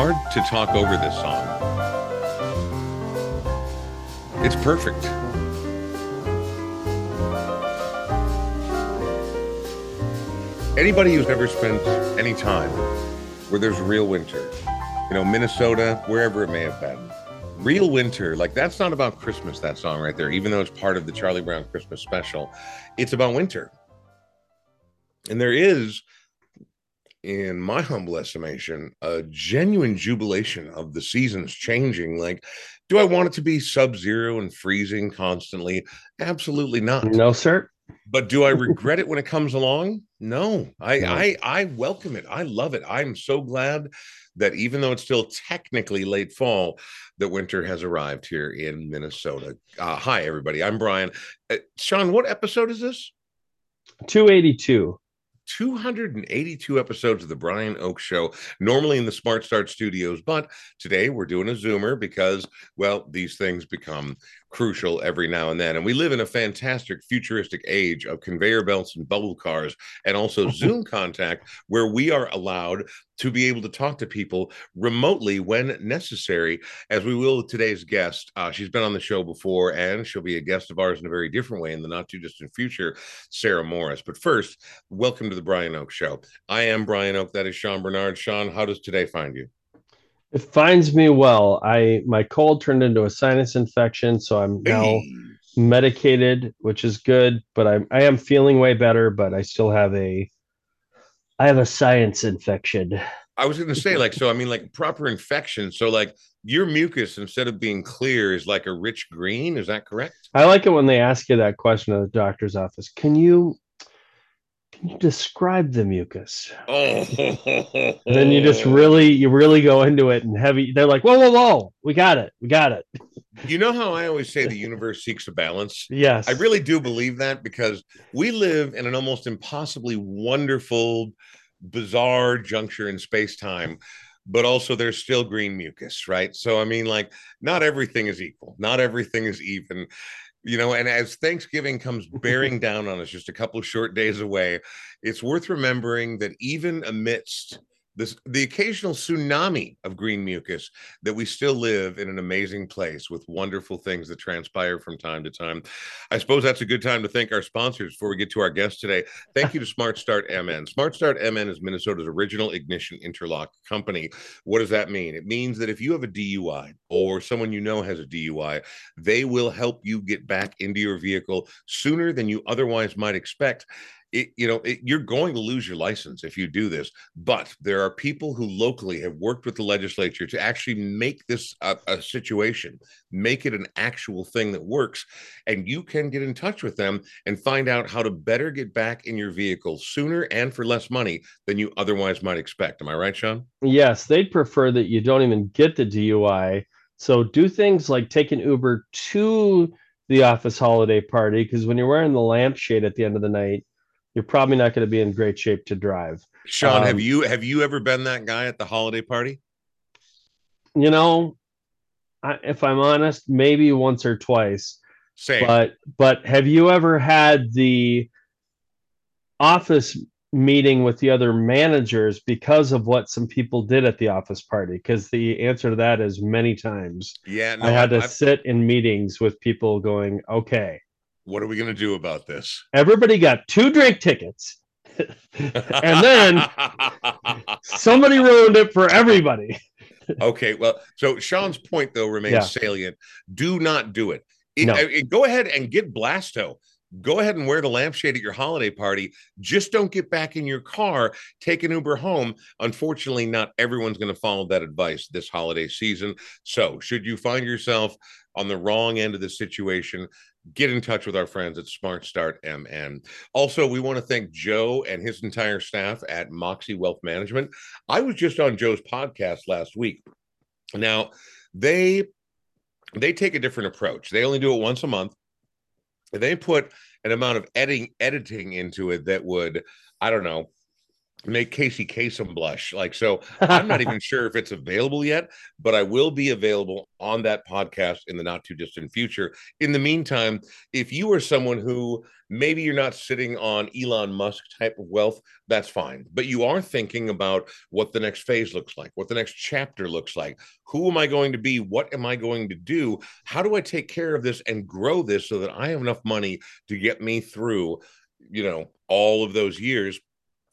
hard to talk over this song. It's perfect. Anybody who's ever spent any time where there's real winter, you know, Minnesota, wherever it may have been, real winter, like that's not about Christmas, that song right there, even though it's part of the Charlie Brown Christmas special. It's about winter. And there is in my humble estimation, a genuine jubilation of the seasons changing. Like, do I want it to be sub zero and freezing constantly? Absolutely not. No, sir. But do I regret it when it comes along? No, I, no. I, I welcome it. I love it. I'm so glad that even though it's still technically late fall, that winter has arrived here in Minnesota. Uh, hi, everybody. I'm Brian. Uh, Sean, what episode is this? 282. 282 episodes of the Brian Oak Show, normally in the Smart Start studios, but today we're doing a Zoomer because, well, these things become crucial every now and then. And we live in a fantastic futuristic age of conveyor belts and bubble cars and also Zoom contact where we are allowed to be able to talk to people remotely when necessary, as we will with today's guest. Uh, she's been on the show before and she'll be a guest of ours in a very different way in the not too distant future, Sarah Morris. But first, welcome to the Brian Oak Show. I am Brian Oak. That is Sean Bernard. Sean, how does today find you? It finds me well. I my cold turned into a sinus infection, so I'm now medicated, which is good. But I'm I am feeling way better, but I still have a I have a science infection. I was going to say, like, so I mean, like proper infection. So, like, your mucus instead of being clear is like a rich green. Is that correct? I like it when they ask you that question at the doctor's office. Can you can you describe the mucus? Oh, then you just really, you really go into it and heavy. They're like, whoa, whoa, whoa, we got it, we got it. You know how I always say the universe seeks a balance? Yes. I really do believe that because we live in an almost impossibly wonderful, bizarre juncture in space time but also there's still green mucus, right? So I mean, like, not everything is equal, not everything is even you know and as thanksgiving comes bearing down on us just a couple short days away it's worth remembering that even amidst this the occasional tsunami of green mucus that we still live in an amazing place with wonderful things that transpire from time to time. I suppose that's a good time to thank our sponsors before we get to our guest today. Thank you to Smart Start MN. Smart Start MN is Minnesota's original ignition interlock company. What does that mean? It means that if you have a DUI or someone you know has a DUI, they will help you get back into your vehicle sooner than you otherwise might expect it, you know, it, you're going to lose your license if you do this. But there are people who locally have worked with the legislature to actually make this a, a, situation, make it an actual thing that works. And you can get in touch with them and find out how to better get back in your vehicle sooner and for less money than you otherwise might expect. Am I right, Sean? Yes, they'd prefer that you don't even get the DUI. So do things like take an Uber to the office holiday party because when you're wearing the lampshade at the end of the night, you're probably not going to be in great shape to drive. Sean, um, have you have you ever been that guy at the holiday party? You know, I, if I'm honest, maybe once or twice. Same. But but have you ever had the office meeting with the other managers because of what some people did at the office party? Because the answer to that is many times. Yeah, no, I had to I've, sit in meetings with people going, okay, what are we going to do about this? Everybody got two drink tickets. and then somebody ruined it for everybody. okay, well, so Sean's point though remains yeah. salient. Do not do it. it, no. it go ahead and get Blasto go ahead and wear the lampshade at your holiday party. Just don't get back in your car, take an Uber home. Unfortunately, not everyone's going to follow that advice this holiday season. So, should you find yourself on the wrong end of the situation, get in touch with our friends at Smart Start MN. Also, we want to thank Joe and his entire staff at Moxie Wealth Management. I was just on Joe's podcast last week. Now, they they take a different approach. They only do it once a month. They put an amount of editing editing into it that would, I don't know, make Casey Kasem blush. Like, so I'm not even sure if it's available yet, but I will be available on that podcast in the not too distant future. In the meantime, if you are someone who maybe you're not sitting on Elon Musk type of wealth, that's fine. But you are thinking about what the next phase looks like, what the next chapter looks like. Who am I going to be? What am I going to do? How do I take care of this and grow this so that I have enough money to get me through, you know, all of those years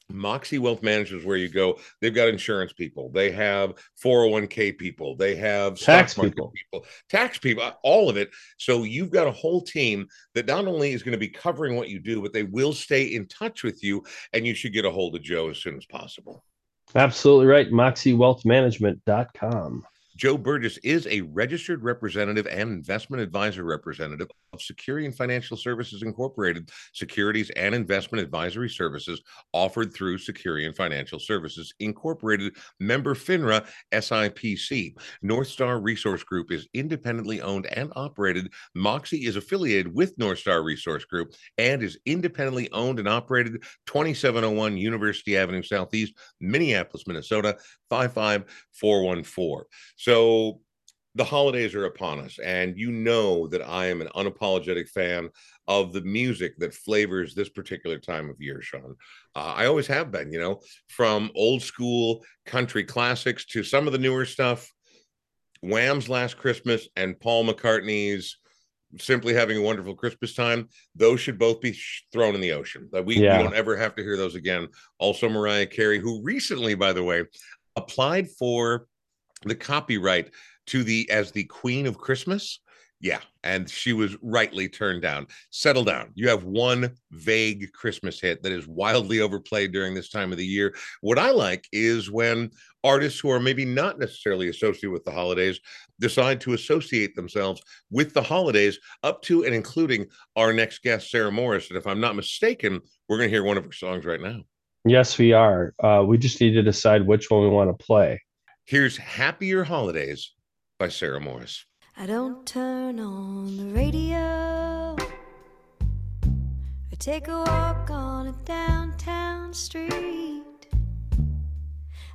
Moxie Wealth Management is where you go. They've got insurance people, they have 401k people, they have tax people. people, tax people, uh, all of it. So you've got a whole team that not only is going to be covering what you do, but they will stay in touch with you. And you should get a hold of Joe as soon as possible. Absolutely right. MoxieWealthManagement.com. Joe Burgess is a registered representative and investment advisor representative of Securian Financial Services Incorporated, securities and investment advisory services offered through Securian Financial Services Incorporated, member FINRA SIPC. North Star Resource Group is independently owned and operated. Moxie is affiliated with North Star Resource Group and is independently owned and operated 2701 University Avenue Southeast, Minneapolis, Minnesota 55414. So the holidays are upon us, and you know that I am an unapologetic fan of the music that flavors this particular time of year, Sean. Uh, I always have been, you know, from old school country classics to some of the newer stuff. Wham's Last Christmas and Paul McCartney's Simply Having a Wonderful Christmas Time, those should both be thrown in the ocean. That we, yeah. we don't ever have to hear those again. Also, Mariah Carey, who recently, by the way, applied for the copyright to the as the Queen of Christmas. Yeah, and she was rightly turned down. Settle down. You have one vague Christmas hit that is wildly overplayed during this time of the year. What I like is when artists who are maybe not necessarily associated with the holidays decide to associate themselves with the holidays up to and including our next guest, Sarah Morris. And if I'm not mistaken, we're going to hear one of her songs right now. Yes, we are. Uh, we just need to decide which one we want to play. Here's Happier Holidays by Sarah Morris. I don't turn on the radio or take a walk on a downtown street.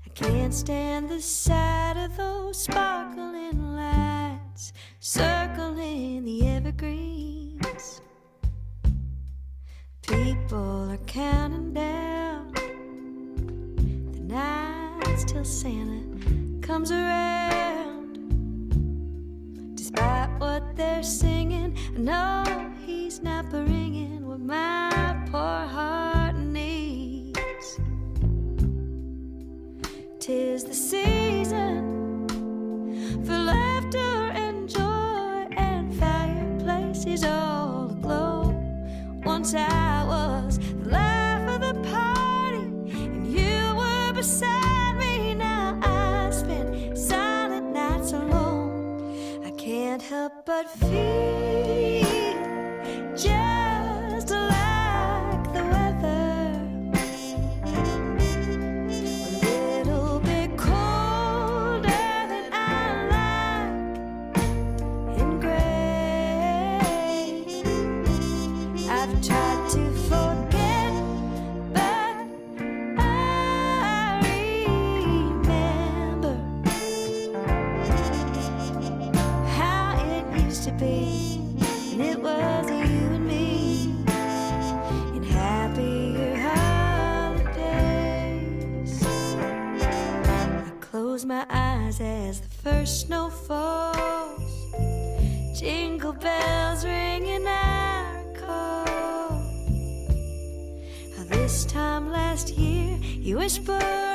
I can't stand the sight of those sparkling lights circling the evergreens. People are counting down till Santa comes around. Despite what they're singing, I know he's not bringing what my poor heart needs. Tis the season but feel as the first snow falls, jingle bells ringing our call. This time last year you whispered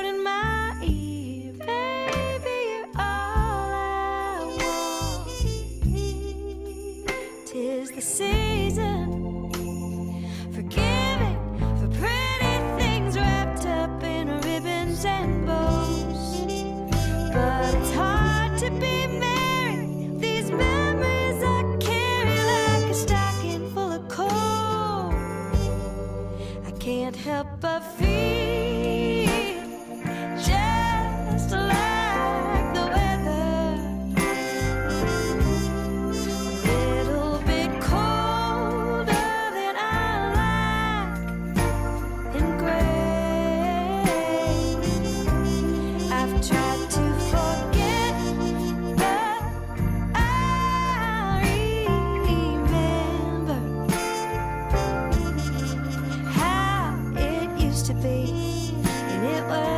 to be, and it was.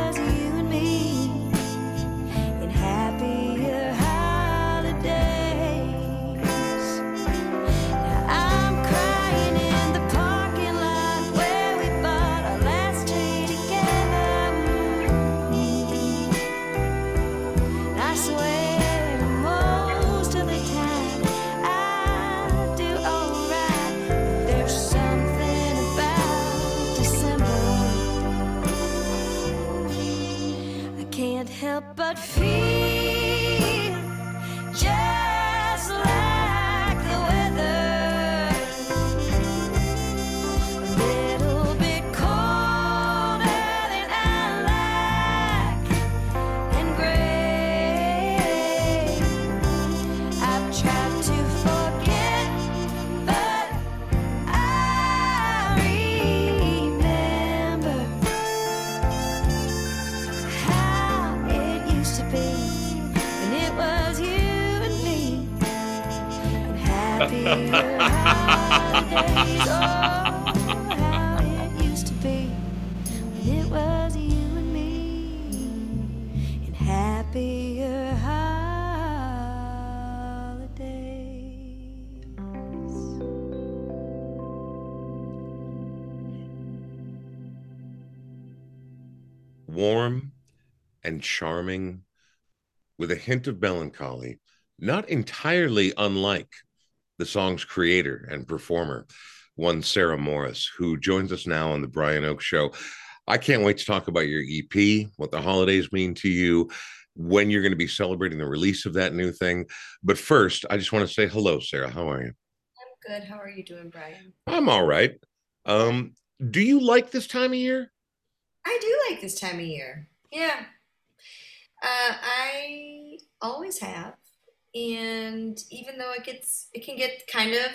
Warm and charming with a hint of melancholy, not entirely unlike the song's creator and performer, one Sarah Morris, who joins us now on the Brian Oak Show. I can't wait to talk about your EP, what the holidays mean to you, when you're going to be celebrating the release of that new thing. But first, I just want to say hello, Sarah. How are you? I'm good. How are you doing, Brian? I'm all right. Um, do you like this time of year? I do like this time of year. Yeah. Uh, I always have. And even though it gets, it can get kind of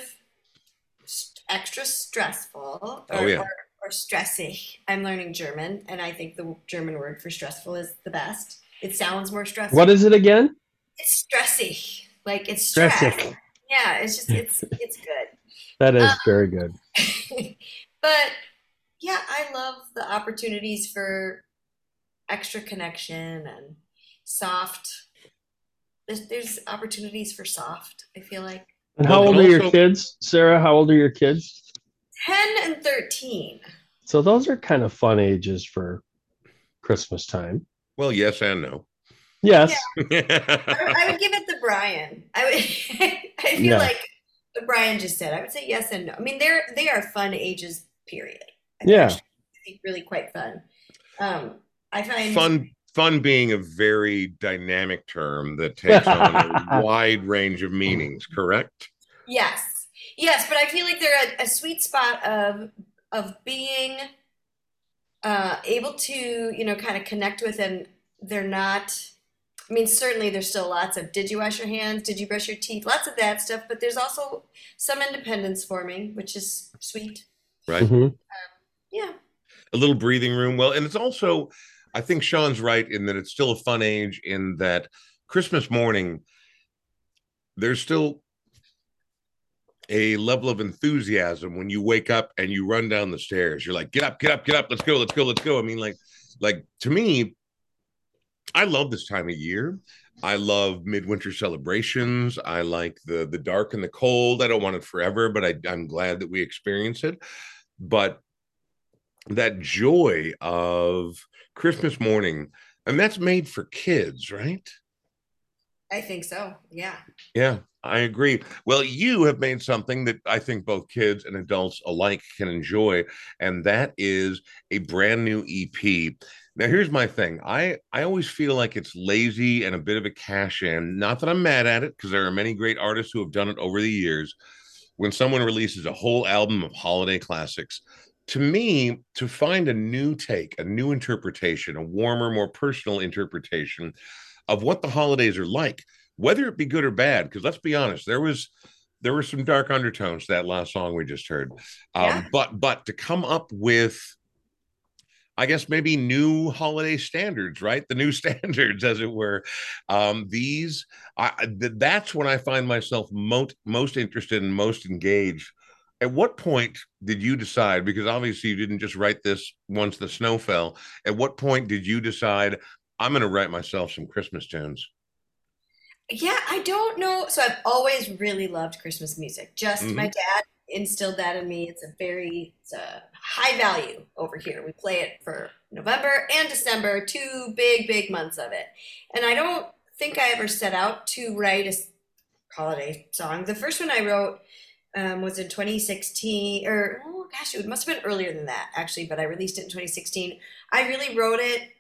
extra stressful or, Oh, yeah. or, or stressy. I'm learning German, and I think the German word for stressful is the best. It sounds more stressful. What is it again? It's stressy. Like it's stress. Stressy. Yeah, it's just, it's, it's good. That is Uh, very good. but yeah, I love the opportunities for extra connection and soft. There's, there's opportunities for soft. I feel like And how old are your kids, Sarah? How old are your kids? ten and thirteen. So those are kind of fun ages for Christmas time. Well, yes and no. Yes. I, I would give it to Brian. I would. I feel Yeah. like what Brian just said. I would say yes and no. I mean, they're they are fun ages. Period. I Yeah. actually think really quite fun. Um, I find fun fun being a very dynamic term that takes on a wide range of meanings correct Yes, yes, but I feel like they're a, a sweet spot of of being uh, able to, you know, kind of connect with, and they're not. I mean, certainly there's still lots of did you wash your hands, did you brush your teeth, lots of that stuff, but there's also some independence forming, which is sweet. right Mhm. Yeah, a little breathing room. Well and it's also i think sean's right in that it's still a fun age in that christmas morning there's still a level of enthusiasm when you wake up and you run down the stairs. You're like get up get up get up. Let's go let's go let's go. I mean like like to me i love this time of year. I love midwinter celebrations. I like the the dark and the cold. I don't want it forever but I, i'm glad that we experience it. But that joy of christmas morning and that's made for kids right? I think so. Yeah. yeah i agree. Well you have made something that i think both kids and adults alike can enjoy and that is a brand new ep now here's my thing. I i always feel like it's lazy and a bit of a cash in. Not that i'm mad at it because there are many great artists who have done it over the years. When someone releases a whole album of holiday classics to me to find a new take a new interpretation a warmer more personal interpretation of what the holidays are like whether it be good or bad because let's be honest there was there were some dark undertones to that last song we just heard um, Yeah. but but to come up with I guess maybe new holiday standards, right? The new standards, as it were. Um, these, I, I- th- that's when I find myself most most interested and most engaged. At what point did you decide? Because obviously you didn't just write this once the snow fell. At what point did you decide I'm going to write myself some Christmas tunes? Yeah, I don't know. So I've always really loved Christmas music. Just my mm-hmm. dad instilled that in me. It's a very it's a high value over here. We play it for November and December, two big big months of it. And I don't think I ever set out to write a holiday song. The first one I wrote um, was in 2016, or oh gosh, it must have been earlier than that actually, but I released it in 2016. I really wrote it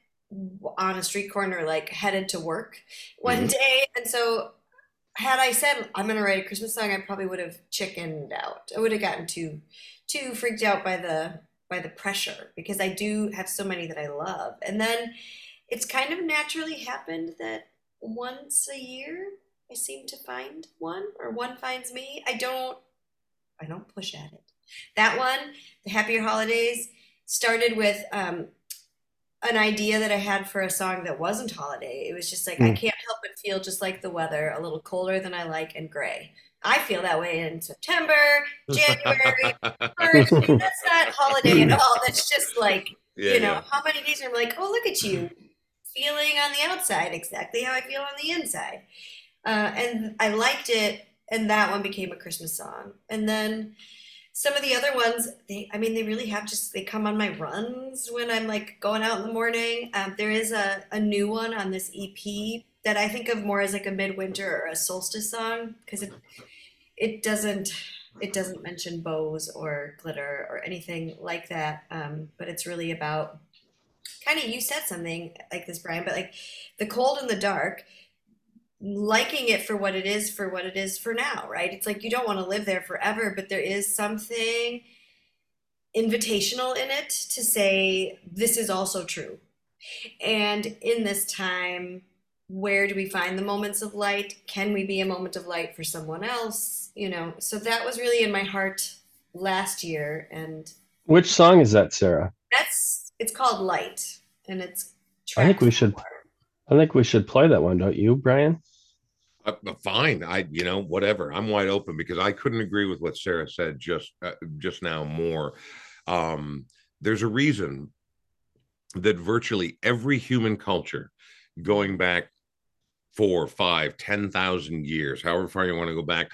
on a street corner, like headed to work one Mhm. day, and so had I said I'm going to write a Christmas song, I probably would have chickened out. I would have gotten too too freaked out by the by the pressure because I do have so many that I love, and then it's kind of naturally happened that once a year I seem to find one or one finds me. I don't I don't push at it. That one, the Happier Holidays, started with um, an idea that I had for a song that wasn't holiday. It was just like I Hmm. can't help but feel just like the weather, a little colder than I like and gray. I feel that way in September, January, March. That's not holiday at all. That's just like yeah, you know, yeah. how many days I'm like, oh, look at you, feeling on the outside exactly how I feel on the inside. Uh, and I liked it, and that one became a Christmas song. And then some of the other ones, they, I mean, they really have just, they come on my runs when I'm like going out in the morning. Um, there is a, a new one on this EP that I think of more as like a midwinter or a solstice song because it, it doesn't it doesn't mention bows or glitter or anything like that. Um, but it's really about kind of you said something like this, Brian, but like the cold and the dark, liking it for what it is for what it is for now, right? It's like you don't want to live there forever, but there is something invitational in it to say this is also true. And in this time, where do we find the moments of light? Can we be a moment of light for someone else? You know, so that was really in my heart last year, and Which song is that, Sarah? that's it's called Light, and it's. I think we should- I think we should play that one, don't you, Brian? Uh, uh, fine. I, you know, whatever. I'm wide open because I couldn't agree with what Sarah said just uh, just now more. Um, there's a reason that virtually every human culture, going back four, five, ten thousand years, however far you want to go back,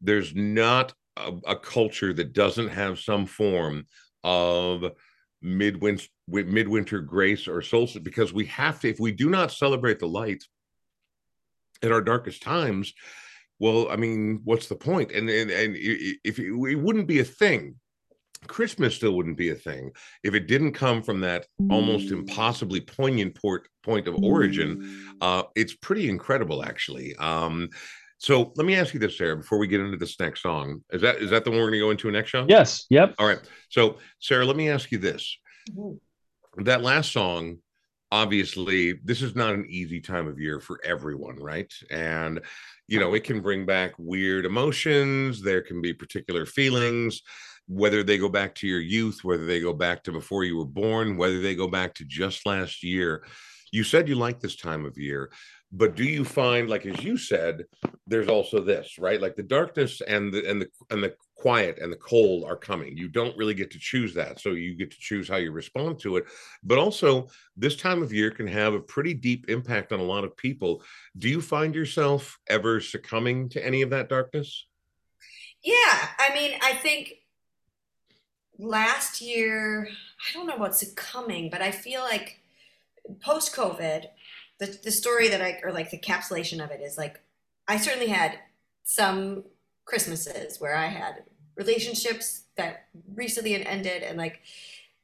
there's not a, a culture that doesn't have some form of midwinter midwinter grace or solstice because we have to if we do not celebrate the light at our darkest times well i mean what's the point? And and, and i- i- if it, it wouldn't be a thing. Christmas still wouldn't be a thing if it didn't come from that almost impossibly poignant port, point of origin. Uh it's pretty incredible actually. Um so let me ask you this sarah before we get into this next song. Is that is that the one we're going to go into next song Yes. Yep. all right. So sarah let me ask you this. Mhm. that last song obviously this is not an easy time of year for everyone right? And you know it can bring back weird emotions there can be particular feelings whether they go back to your youth whether they go back to before you were born whether they go back to just last year. You said you like this time of year but do you find like as you said there's also this right? Like the darkness and the and the and the quiet and the cold are coming. You don't really get to choose that so you get to choose how you respond to it. But also this time of year can have a pretty deep impact on a lot of people. Do you find yourself ever succumbing to any of that darkness? Yeah, I mean, I think last year, I don't know about succumbing, but I feel like post COVID, the the story that I or like the capsulation of it is like I certainly had some Christmases where I had relationships that recently had ended and like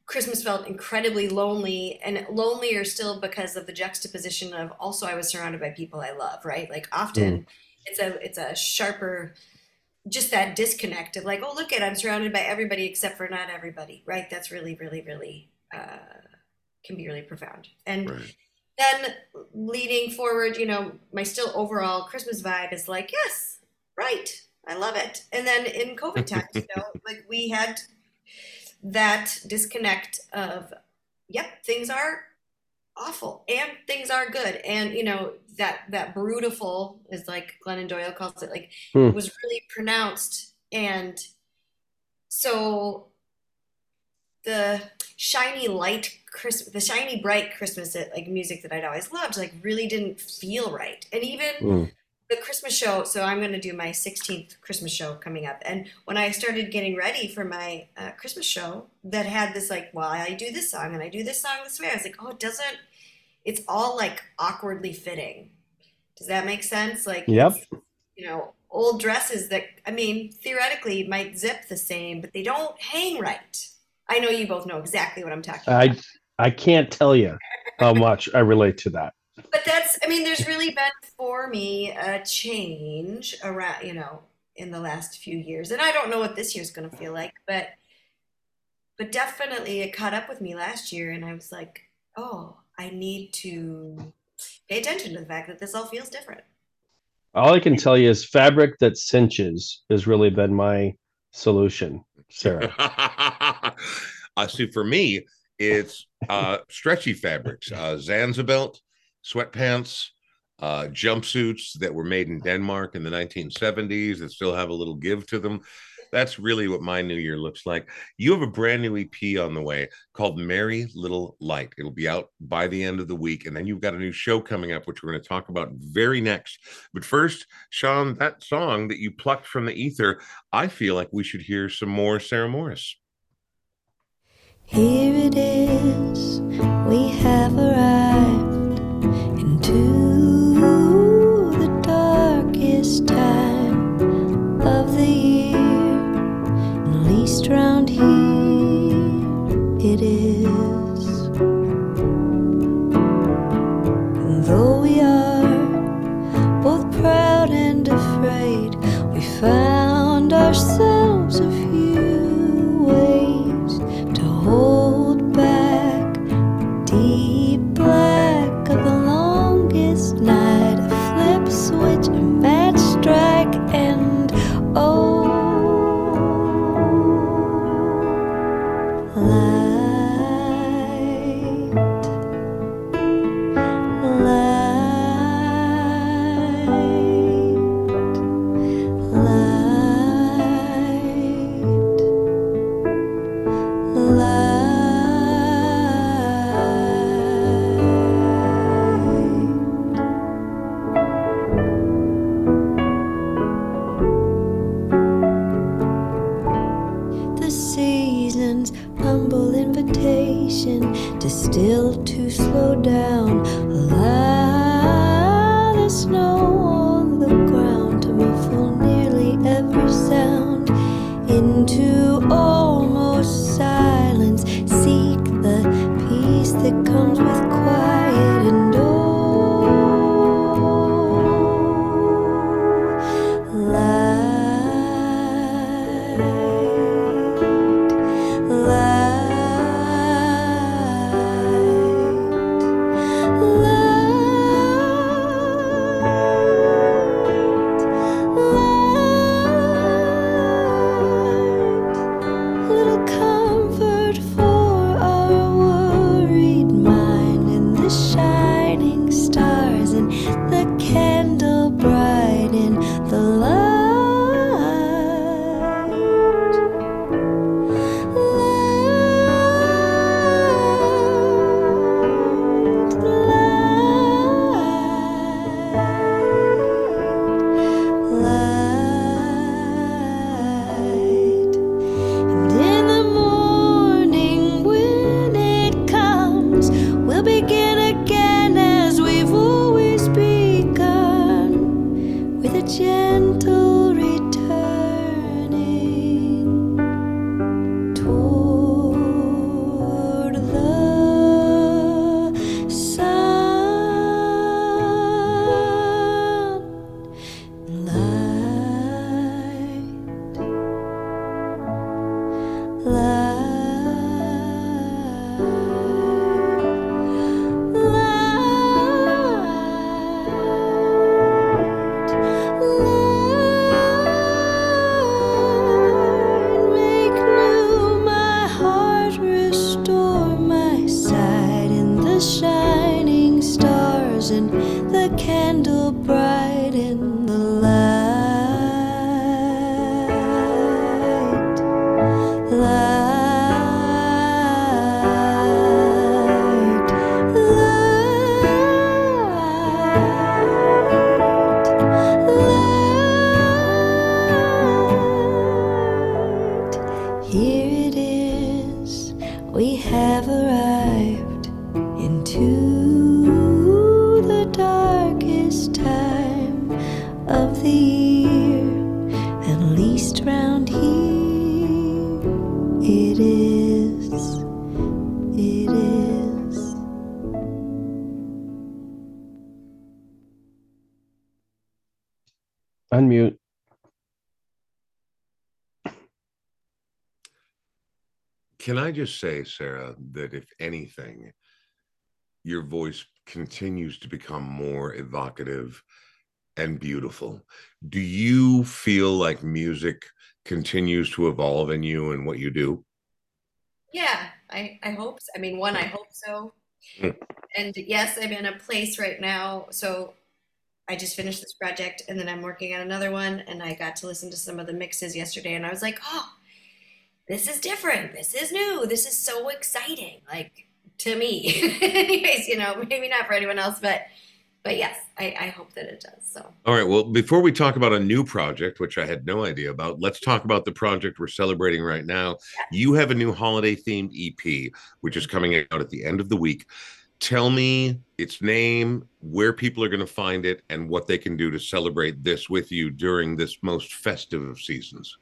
Christmas felt incredibly lonely and lonelier still because of the juxtaposition of also I was surrounded by people I love, right? Like often it's a it's a sharper just that disconnect of like, oh look at I'm surrounded by everybody except for not everybody, right? That's really, really, really uh, can be really profound. And right then leading forward, you know, my still overall Christmas vibe is like, yes, right, I love it. And then in COVID times, you know, like we had that disconnect of, yep, things are awful and things are good, and you know that that brutiful is like Glennon Doyle calls it, like Hmm. was really pronounced, and so the shiny light Christmas, the shiny bright Christmas that, like music that I'd always loved, like really didn't feel right. And even Mm. The Christmas show, so I'm going to do my 16th Christmas show coming up. And when I started getting ready for my uh, Christmas show, that had this like, well, I do this song and I do this song this way. I was like, oh, it doesn't. It's all like awkwardly fitting Does that make sense? Like, Yep. you know, old dresses that, I mean, theoretically might zip the same, but they don't hang right. I know you both know exactly what I'm talking about. I I can't tell you how much I relate to that. But that's, I mean, there's really been for me a change around, you know, in the last few years. And I don't know what this year's going to feel like, but but definitely it caught up with me last year and I was like, "Oh, I need to pay attention to the fact that this all feels different." All I can tell you is fabric that cinches has really been my solution, Sarah. uh, see, for me, it's uh, stretchy fabrics, uh, Zanzabelt, sweatpants, uh, jumpsuits that were made in Denmark in the 1970s that still have a little give to them. That's really what my new year looks like. You have a brand new EP on the way called Merry Little Light. It'll be out by the end of the week. And then you've got a new show coming up, which we're going to talk about very next. But first, Sean, that song that you plucked from the ether, I feel like we should hear some more Sarah Morris. Here it is, we have arrived I just say, Sarah, that if anything, your voice continues to become more evocative and beautiful. Do you feel like music continues to evolve in you and what you do? Yeah, I, I hope. So. I mean, one, I hope so. Mm. And yes, I'm in a place right now. So I just finished this project and then I'm working on another one. And I got to listen to some of the mixes yesterday and I was like, oh, this is different. This is new. This is so exciting. Like to me, anyways, you know, maybe not for anyone else, but but yes, I, I hope that it does. So All right. Well, before we talk about a new project, which I had no idea about, let's talk about the project we're celebrating right now. You have a new holiday themed EP, which is coming out at the end of the week. Tell me its name, where people are going to find it, and what they can do to celebrate this with you during this most festive of seasons.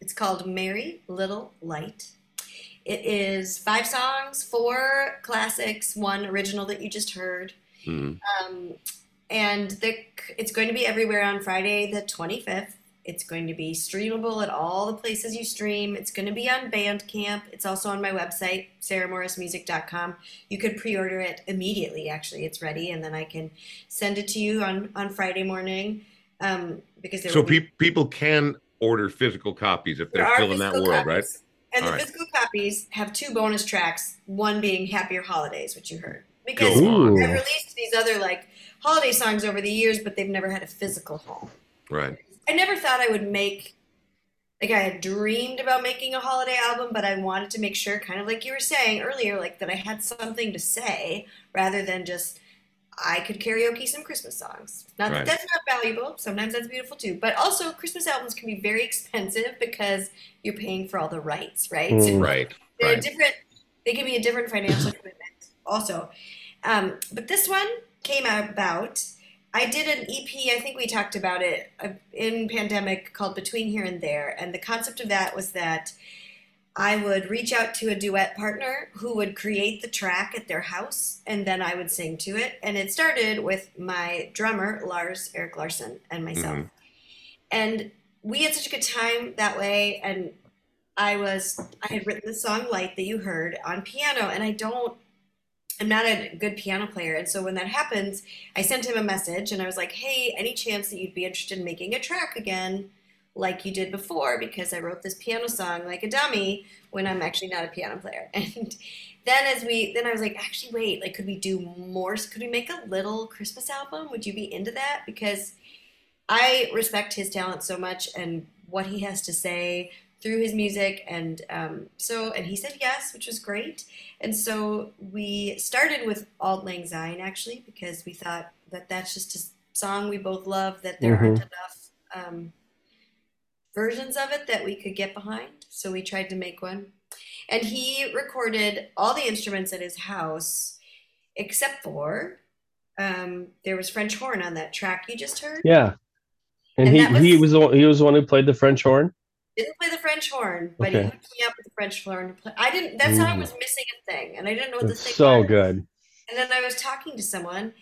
It's called Merry Little Light. It is five songs, four classics, one original that you just heard. Mhm. Um, and the, it's going to be everywhere on Friday, the 25th. It's going to be streamable at all the places you stream. It's going to be on Bandcamp. It's also on my website, sarahmorrismusic.com. You could pre-order it immediately. Actually, it's ready, and then I can send it to you on on Friday morning. Um, because So be, pe- people can order physical copies if they're are still in that physical world, right? And All the right. physical copies have two bonus tracks. One being "Happier Holidays," which you heard. Because Go on. Ooh. I've released these other like holiday songs over the years, but they've never had a physical home. Right. I never thought I would make like I had dreamed about making a holiday album, but I wanted to make sure, kind of like you were saying earlier, like that I had something to say rather than just I could karaoke some Christmas songs. Not Right. that that's not valuable. Sometimes that's beautiful too. But also Christmas albums can be very expensive because you're paying for all the rights, right? Mm. Right. they're Right. different. They can be a different financial commitment, also. Um, but this one came about. I did an EP. I think we talked about it uh, in pandemic called Between Here and There, and the concept of that was that I would reach out to a duet partner who would create the track at their house, and then I would sing to it. And it started with my drummer Lars Eric Larson and myself, Mhm. and we had such a good time that way. And I was I had written the song "Light" that you heard on piano, and I don't. I'm not a good piano player, and so when that happens, I sent him a message, and I was like, "Hey, any chance that you'd be interested in making a track again, like you did before? Because I wrote this piano song like a dummy when I'm actually not a piano player." And then as we, then I was like, "Actually, wait, like, could we do more? Could we make a little Christmas album? Would you be into that?" Because I respect his talent so much and what he has to say through his music and um, so and he said yes which was great and so we started with Auld Lang Syne actually because we thought that that's just a song we both love that there aren't enough um, versions of it that we could get behind so we tried to make one and he recorded all the instruments at his house except for um, there was French horn on that track you just heard Yeah. And, And he, was- he was the one- he was the one who played the French horn. didn't play the French horn, but he hooked me up with the French horn. I didn't. That song Mm. was missing a thing, and I didn't know what the thing so was. good. And then I was talking to someone,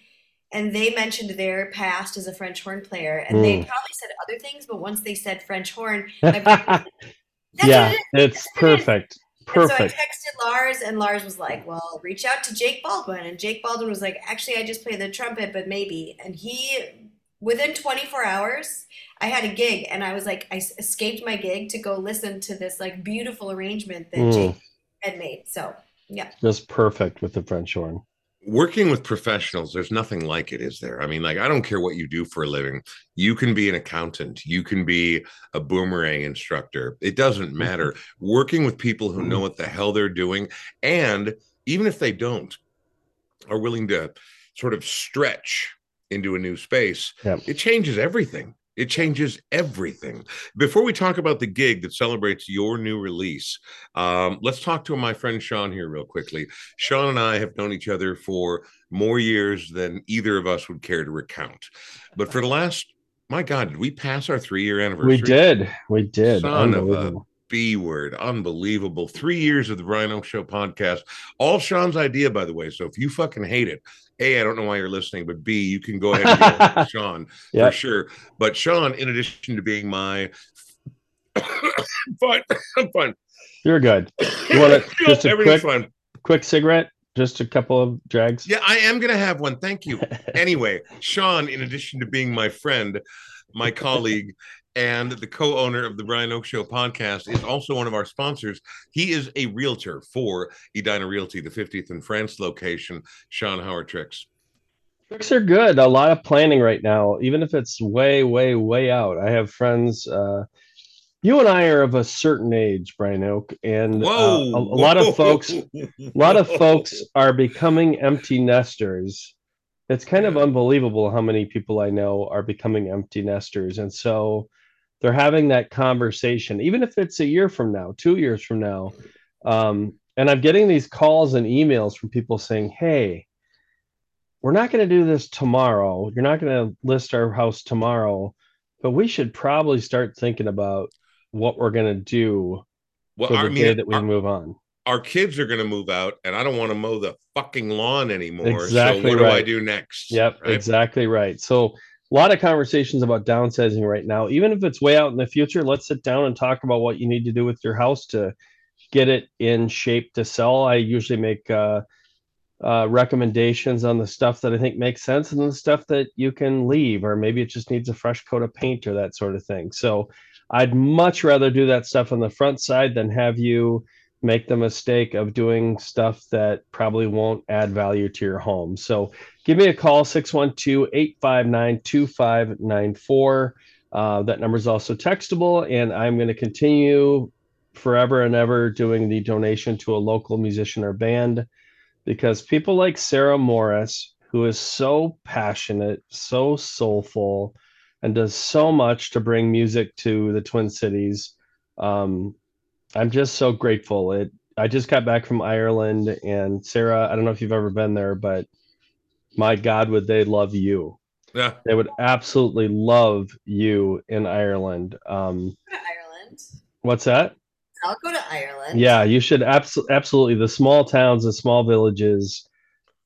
and they mentioned their past as a French horn player, and they Mm. probably said other things, but once they said French horn, that's yeah, it it's That's what it is." perfect. And so I texted Lars, and Lars was like, "Well, reach out to Jake Baldwin." And Jake Baldwin was like, "Actually, I just play the trumpet, but maybe." And he, within 24 hours, I had a gig, and I was like, I escaped my gig to go listen to this like beautiful arrangement that Mm. Jake had made. So yeah, Just perfect with the French horn. Working with professionals there's nothing like it is there? I mean like i don't care what you do for a living you can be an accountant you can be a boomerang instructor it doesn't mm-hmm. matter. Working with people who know mm-hmm. what the hell they're doing and even if they don't are willing to sort of stretch into a new space it changes everything it changes everything before we talk about the gig that celebrates your new release um, let's talk to my friend sean here real quickly Sean and I have known each other for more years than either of us would care to recount. But for the last, My God, did we pass our three year anniversary? We did. We did. Son of a. B word. Unbelievable. Three years of the Brian Oak Show podcast. All Sean's idea, by the way. So if you fucking hate it, A, I don't know why you're listening, but B, you can go ahead and go Sean Yep. for sure. But Sean, in addition to being my fine, I'm fine. You're good. You wanna- just a quick- fine. Quick cigarette. Just a couple of drags. Yeah, I am gonna have one. Thank you. anyway, Sean, in addition to being my friend, my colleague, and the co-owner of the Brian Oak Show podcast, is also one of our sponsors. He is a realtor for Edina Realty, the 50th and France location. Sean Howard Tricks. Tricks are good. A lot of planning right now, even if it's way, way, way out. I have friends. Uh, you and I are of a certain age, Brian Oak, and uh, Whoa, a, a lot of folks, a lot of folks are becoming empty nesters. It's kind of unbelievable how many people I know are becoming empty nesters, and so they're having that conversation, even if it's a year from now, two years from now. Um, and I'm getting these calls and emails from people saying, "Hey." we're not going to do this tomorrow. You're not going to list our house tomorrow, but we should probably start thinking about what we're going to do Well, for the I day that we our, move on. our kids are going to move out, and I don't want to mow the fucking lawn anymore. Exactly so what do I do next? Yep, right? exactly right. So a lot of conversations about downsizing right now. Even if it's way out in the future, let's sit down and talk about what you need to do with your house to get it in shape to sell. I usually make uh, uh, recommendations on the stuff that I think makes sense and the stuff that you can leave, or maybe it just needs a fresh coat of paint or that sort of thing. So I'd much rather do that stuff on the front side than have you make the mistake of doing stuff that probably won't add value to your home. So give me a call 612-859-2594 uh, that number is also textable and i'm going to continue forever and ever doing the donation to a local musician or band because people like sarah morris who is so passionate so soulful and does so much to bring music to the twin cities um, i'm just so grateful it i just got back from ireland and sarah i don't know if you've ever been there but my God, would they love you? Yeah. They would absolutely love you in Ireland. Um, Go to Ireland. what's that? I'll go to Ireland. Yeah, you should abs- absolutely. The small towns, the small villages,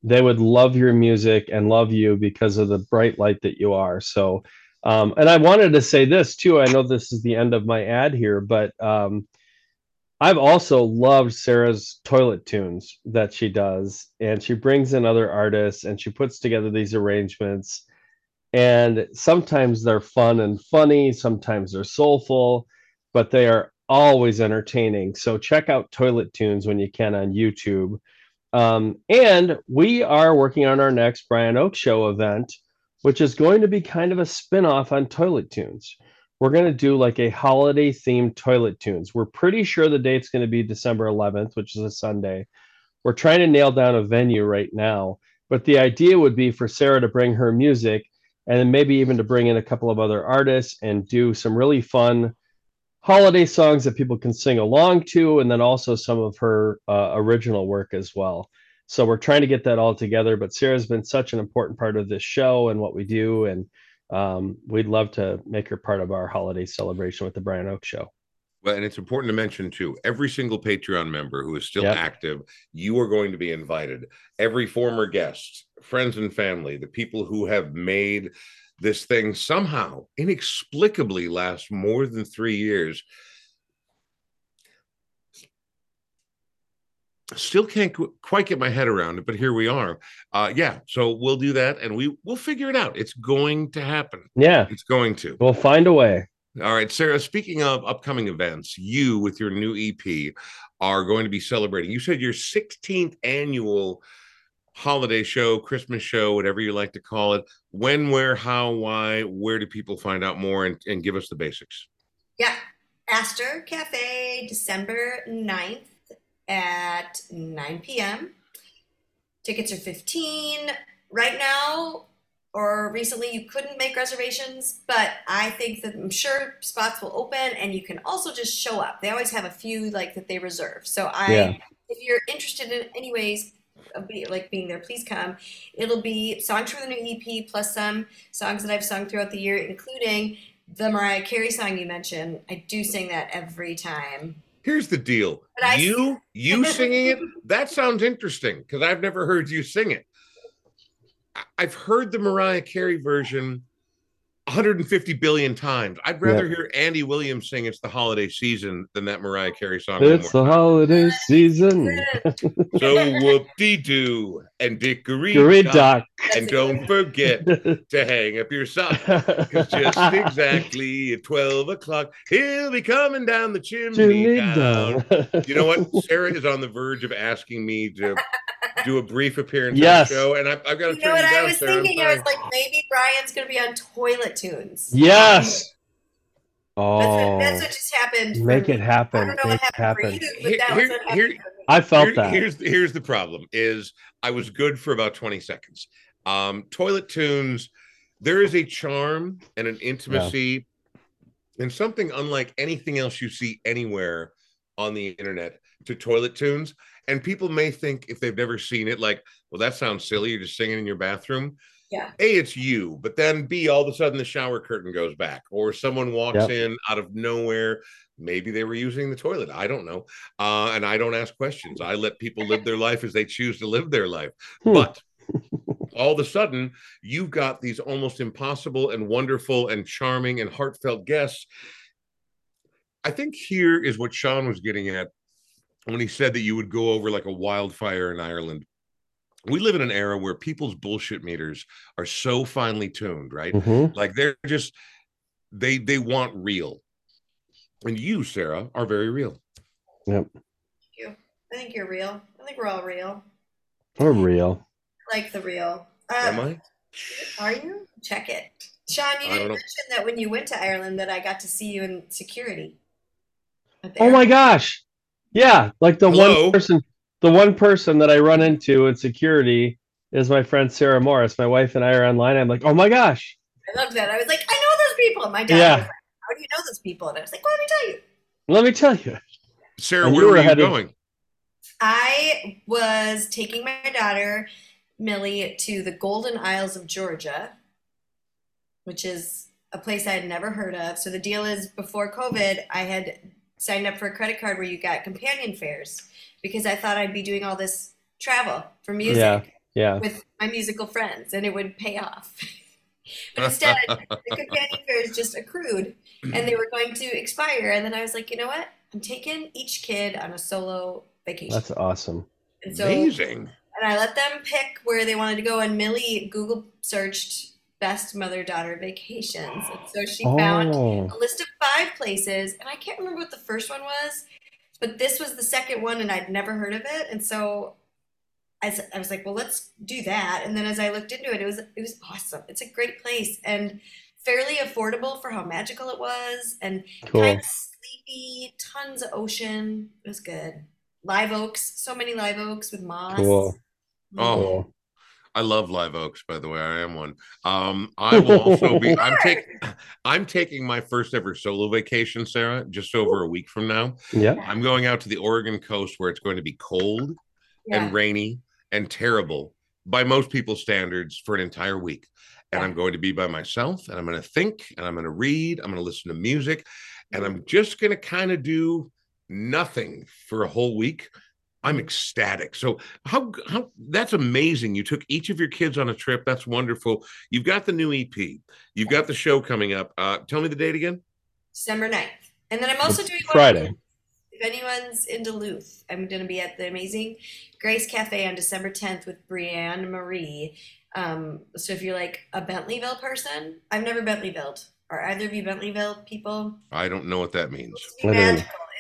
they would love your music and love you because of the bright light that you are. So, um, and I wanted to say this too. I know this is the end of my ad here, but um, I've also loved Sarah's toilet tunes that she does, and she brings in other artists and she puts together these arrangements. And sometimes they're fun and funny, sometimes they're soulful, but they are always entertaining. So check out Toilet Tunes when you can on YouTube. Um, and we are working on our next Brian Oak Show event, which is going to be kind of a spin off on Toilet Tunes we're going to do like a holiday themed toilet tunes. We're pretty sure the date's going to be December 11th, which is a Sunday. We're trying to nail down a venue right now, but the idea would be for Sarah to bring her music and then maybe even to bring in a couple of other artists and do some really fun holiday songs that people can sing along to, and then also some of her uh, original work as well. So we're trying to get that all together. But Sarah's been such an important part of this show and what we do, and um, we'd love to make her part of our holiday celebration with the Brian Oak Show. Well, and it's important to mention too, every single Patreon member who is still Yep. active, you are going to be invited. Every former guest, friends and family, the people who have made this thing somehow inexplicably last more than three years. Still can't qu- quite get my head around it, but here we are. Uh, yeah, so we'll do that, and we we'll figure it out. It's going to happen. Yeah, It's going to. we'll find a way. All right, Sarah, speaking of upcoming events, you with your new EP are going to be celebrating. You said your 16th annual holiday show, Christmas show, whatever you like to call it. When, where, how, why, where do people find out more and, and give us the basics? Yeah. Aster Cafe, December 9th at 9 p.m. Tickets are 15 right now or recently you couldn't make reservations, but I think that I'm sure spots will open and you can also just show up. They always have a few like that they reserve. So I Yeah. if you're interested in anyways, like being there. Please come. It'll be songs from the new EP plus some songs that I've sung throughout the year, including the Mariah Carey song you mentioned. I do sing that every time. Here's the deal. I- you you singing it, that sounds interesting because I've never heard you sing it. I've heard the Mariah Carey version 150 billion times. I'd rather hear Andy Williams sing It's the Holiday Season than that Mariah Carey song. It's the holiday season. so whoop de doo and dickory Gary dock. Doc. And don't forget to hang up your sock. Because just exactly at 12 o'clock, he'll be coming down the chimney, Jimmy down. Down. You know what? Sarah is on the verge of asking me to do a brief appearance Yes. on the show, and I've, I've got to You turn know what you I down, was Sarah. I'm thinking? I was like, maybe Brian's gonna be on Toilet Tunes. Yes. That's Oh, what, that's what just happened. make it happen. I don't know Make what it happened happen. for you, but that Here- was here- happened for me. I felt Here- that. Here's here's the problem: is I was good for about 20 seconds. Um, Toilet Tunes, there is a charm and an intimacy, and something unlike anything else you see anywhere on the internet to Toilet Tunes. And people may think if they've never seen it, like, well, that sounds silly. You're just singing in your bathroom. Yeah. A, it's you, but then B, all of a sudden the shower curtain goes back, or someone walks Yep. in out of nowhere. Maybe they were using the toilet. I don't know. Uh, and I don't ask questions. I let people live their life as they choose to live their life. Hmm. But all of a sudden, you've got these almost impossible and wonderful and charming and heartfelt guests. I think here is what Sean was getting at when he said that you would go over like a wildfire in Ireland. We live in an era where people's bullshit meters are so finely tuned, right? Mhm. Like they're just they they want real. And you, Sarah, are very real. Yep. Thank you. I think you're real. I think we're all real. We're real. I like the real. Am Uh, I? Are you? Check it. Sean, you I didn't don't know. mention that when you went to Ireland that I got to see you in security. Oh my gosh. Yeah, like the Hello? one person the one person that I run into in security is my friend Sarah Morris. My wife and I are online. I'm like, oh my gosh. I loved that. I was like, I know those people. And my dad Yeah. was like, How do you know those people? And I was like, well, let me tell you. Let me tell you. Sarah, And where were were you headed- going? I was taking my daughter Millie to the Golden Isles of Georgia, which is a place I had never heard of. So the deal is before COVID, I had signed up for a credit card where you got companion fares because I thought I'd be doing all this travel for music Yeah. Yeah. with my musical friends and it would pay off. but instead, the companion fares just accrued and they were going to expire. And then I was like, you know what? I'm taking each kid on a solo vacation. That's awesome. and so Amazing. and I let them pick where they wanted to go. And Millie Google searched best mother daughter vacations. And so she found Oh. a list of five places. And I can't remember what the first one was, but this was the second one, and I'd never heard of it. And so I was like, well, let's do that. And then as I looked into it, it was it was awesome. It's a great place and fairly affordable for how magical it was, and Cool. kind of sleepy. Tons of ocean. It was good. Live oaks, so many live oaks with moss. Cool. Oh, Cool. I love live oaks, by the way. I am one. Um, I will also be I'm taking I'm taking my first ever solo vacation, Sarah, just over a week from now. Yeah. I'm going out to the Oregon coast where it's going to be cold Yeah. and rainy and terrible by most people's standards for an entire week. And Yeah. I'm going to be by myself and I'm going to think and I'm going to read, I'm going to listen to music, and I'm just going to kind of do nothing for a whole week. I'm ecstatic. So how how that's amazing. You took each of your kids on a trip. That's wonderful. You've got the new EP. You've got the show coming up. Uh, tell me the date again. December 9th. And then I'm also It's doing one Friday. If anyone's in Duluth, I'm going to be at the amazing Grace Cafe on December 10th with Brianne Marie. Um, so if you're like a Bentleyville person, I've never Bentleyville. Are either of you Bentleyville people? I don't know what that means.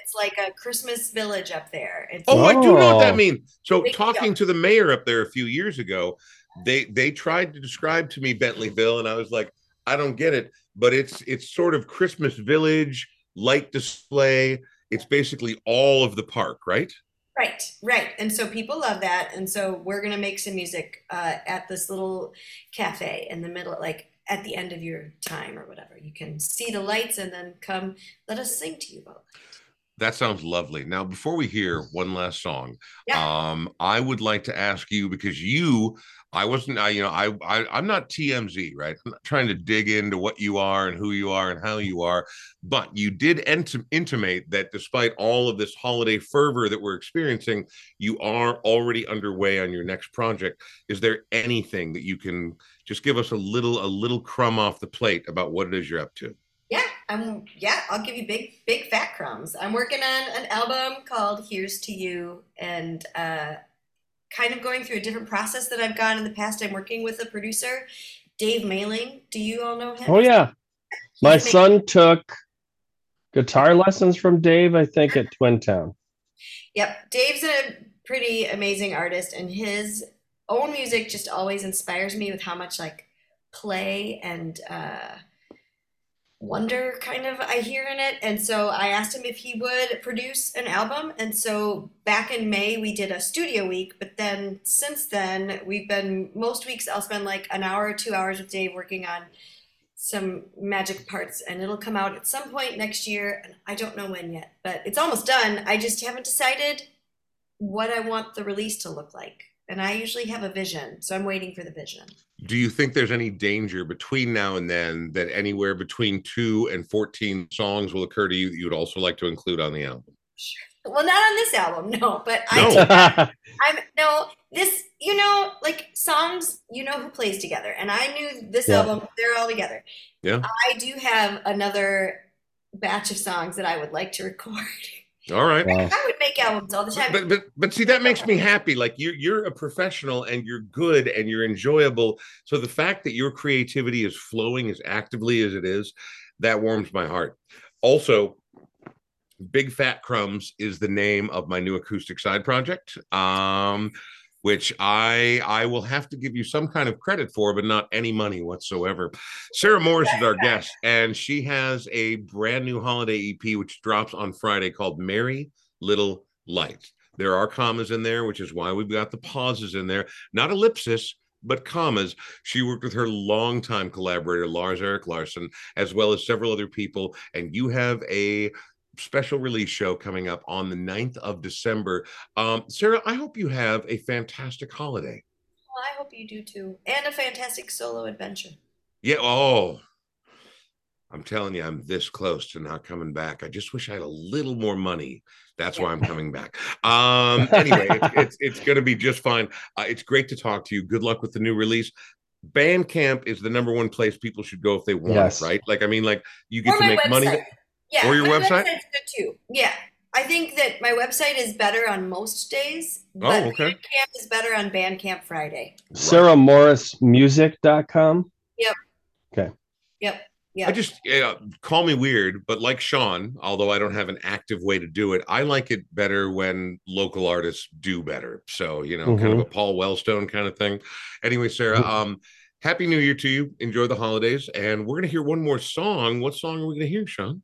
It's I don't. magical. It's like a Christmas village up there. It's Oh, I do know what that Oh. means. So Big talking deal. to the mayor up there a few years ago, they they tried to describe to me Bentleyville, and I was like, I don't get it. But it's it's sort of Christmas village, light display. It's basically all of the park, right? Right, right. And so people love that. And so we're going to make some music uh, at this little cafe in the middle, like at the end of your time or whatever. You can see the lights and then come let us sing to you about it. That sounds lovely. Now, before we hear one last song, Yeah. um, I would like to ask you because you, I wasn't, I, you know, I, I, I'm not TMZ, right? I'm not trying to dig into what you are and who you are and how you are, but you did int- intimate that despite all of this holiday fervor that we're experiencing, you are already underway on your next project. Is there anything that you can just give us a little, a little crumb off the plate about what it is you're up to? Yeah, I'm. Yeah, I'll give you big, big fat crumbs. I'm working on an album called "Here's to You," and uh, kind of going through a different process that I've gone in the past. I'm working with a producer, Dave Mehling. Do you all know him? Oh yeah, my son took guitar lessons from Dave. I think at Twin Town. Yep, Dave's a pretty amazing artist, and his own music just always inspires me with how much like play and uh, wonder kind of I hear in it. And so I asked him if he would produce an album. And so back in May we did a studio week, but then since then we've been most weeks I'll spend like an hour or two hours with Dave working on some magic parts and it'll come out at some point next year and I don't know when yet, but it's almost done. I just haven't decided what I want the release to look like. And I usually have a vision, so I'm waiting for the vision. Do you think there's any danger between now and then that anywhere between two and 14 songs will occur to you that you would also like to include on the album? Well, not on this album, no, but I No. do have I'm no this you know like songs you know who plays together and I knew this Yeah. album they're all together. Yeah. I do have another batch of songs that I would like to record. All right. Wow. I would make albums all the time. But, but but see that makes me happy. Like you're you're a professional and you're good and you're enjoyable. So the fact that your creativity is flowing as actively as it is, that warms my heart. Also, Big Fat Crumbs is the name of my new acoustic side project. Um, which I I will have to give you some kind of credit for, but not any money whatsoever. Sarah Morris is our guest, and she has a brand new holiday EP which drops on Friday called Merry Little Lights. There are commas in there, which is why we've got the pauses in there, not ellipsis, but commas. She worked with her longtime collaborator, Lars Eric Larson, as well as several other people. And you have a special release show coming up on the 9th of December. Um, Sarah, I hope you have a fantastic holiday. Well, I hope you do too. And a fantastic solo adventure. Yeah. Oh, I'm telling you, I'm this close to not coming back. I just wish I had a little more money. That's why I'm coming back. Um, anyway, it's, it's, it's going to be just fine. Uh, it's great to talk to you. Good luck with the new release. Bandcamp is the number one place people should go if they want Yes. right? Like, I mean, like you get Or to make website. money. Yeah. Or your my website? website's good too. Yeah. I think that my website is better on most days, but Oh, okay. Bandcamp is better on Bandcamp Friday. SarahMorrisMusic.com. Yep. Okay. Yep. Yeah. I just uh, call me weird, but like Sean, although I don't have an active way to do it, I like it better when local artists do better. So you know, kind of Mhm. a Paul Wellstone kind of thing. Anyway, Sarah, um, happy New Year to you. Enjoy the holidays, and we're gonna hear one more song. What song are we gonna hear, Sean?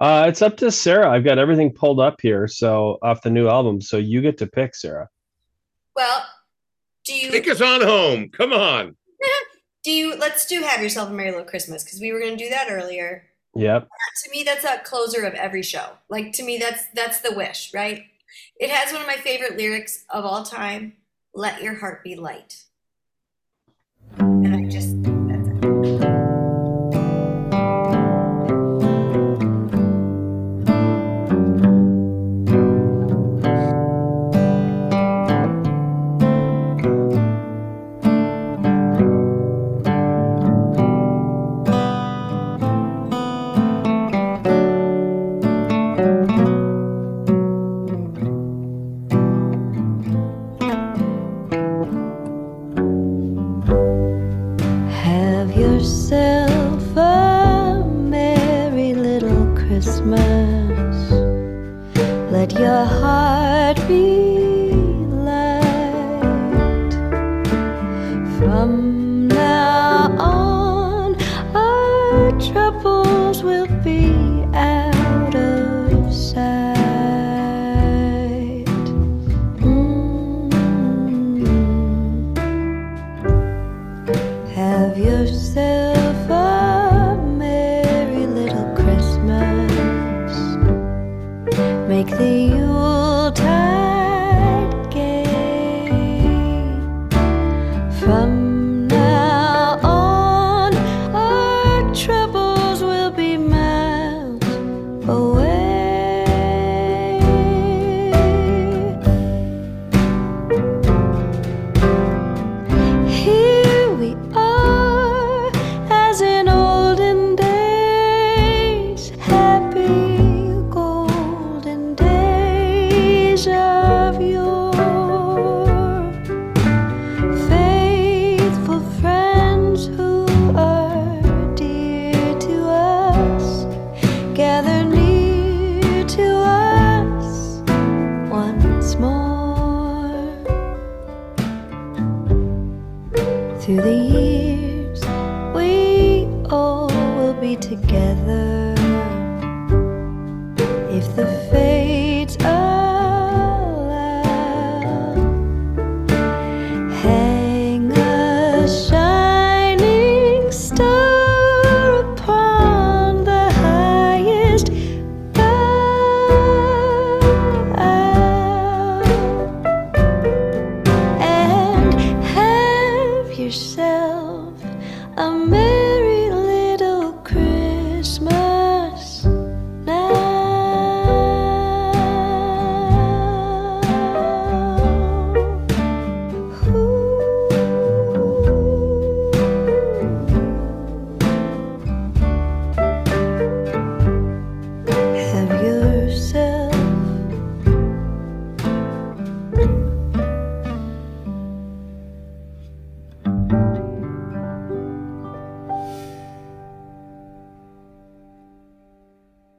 Uh, it's up to Sarah. I've got everything pulled up here, so off the new album. So you get to pick, Sarah. Well, do you Take us on home. Come on. do you let's do have yourself a merry little Christmas because we were going to do that earlier. Yep. To me, that's a closer of every show. Like to me, that's that's the wish, right? It has one of my favorite lyrics of all time. Let your heart be light. And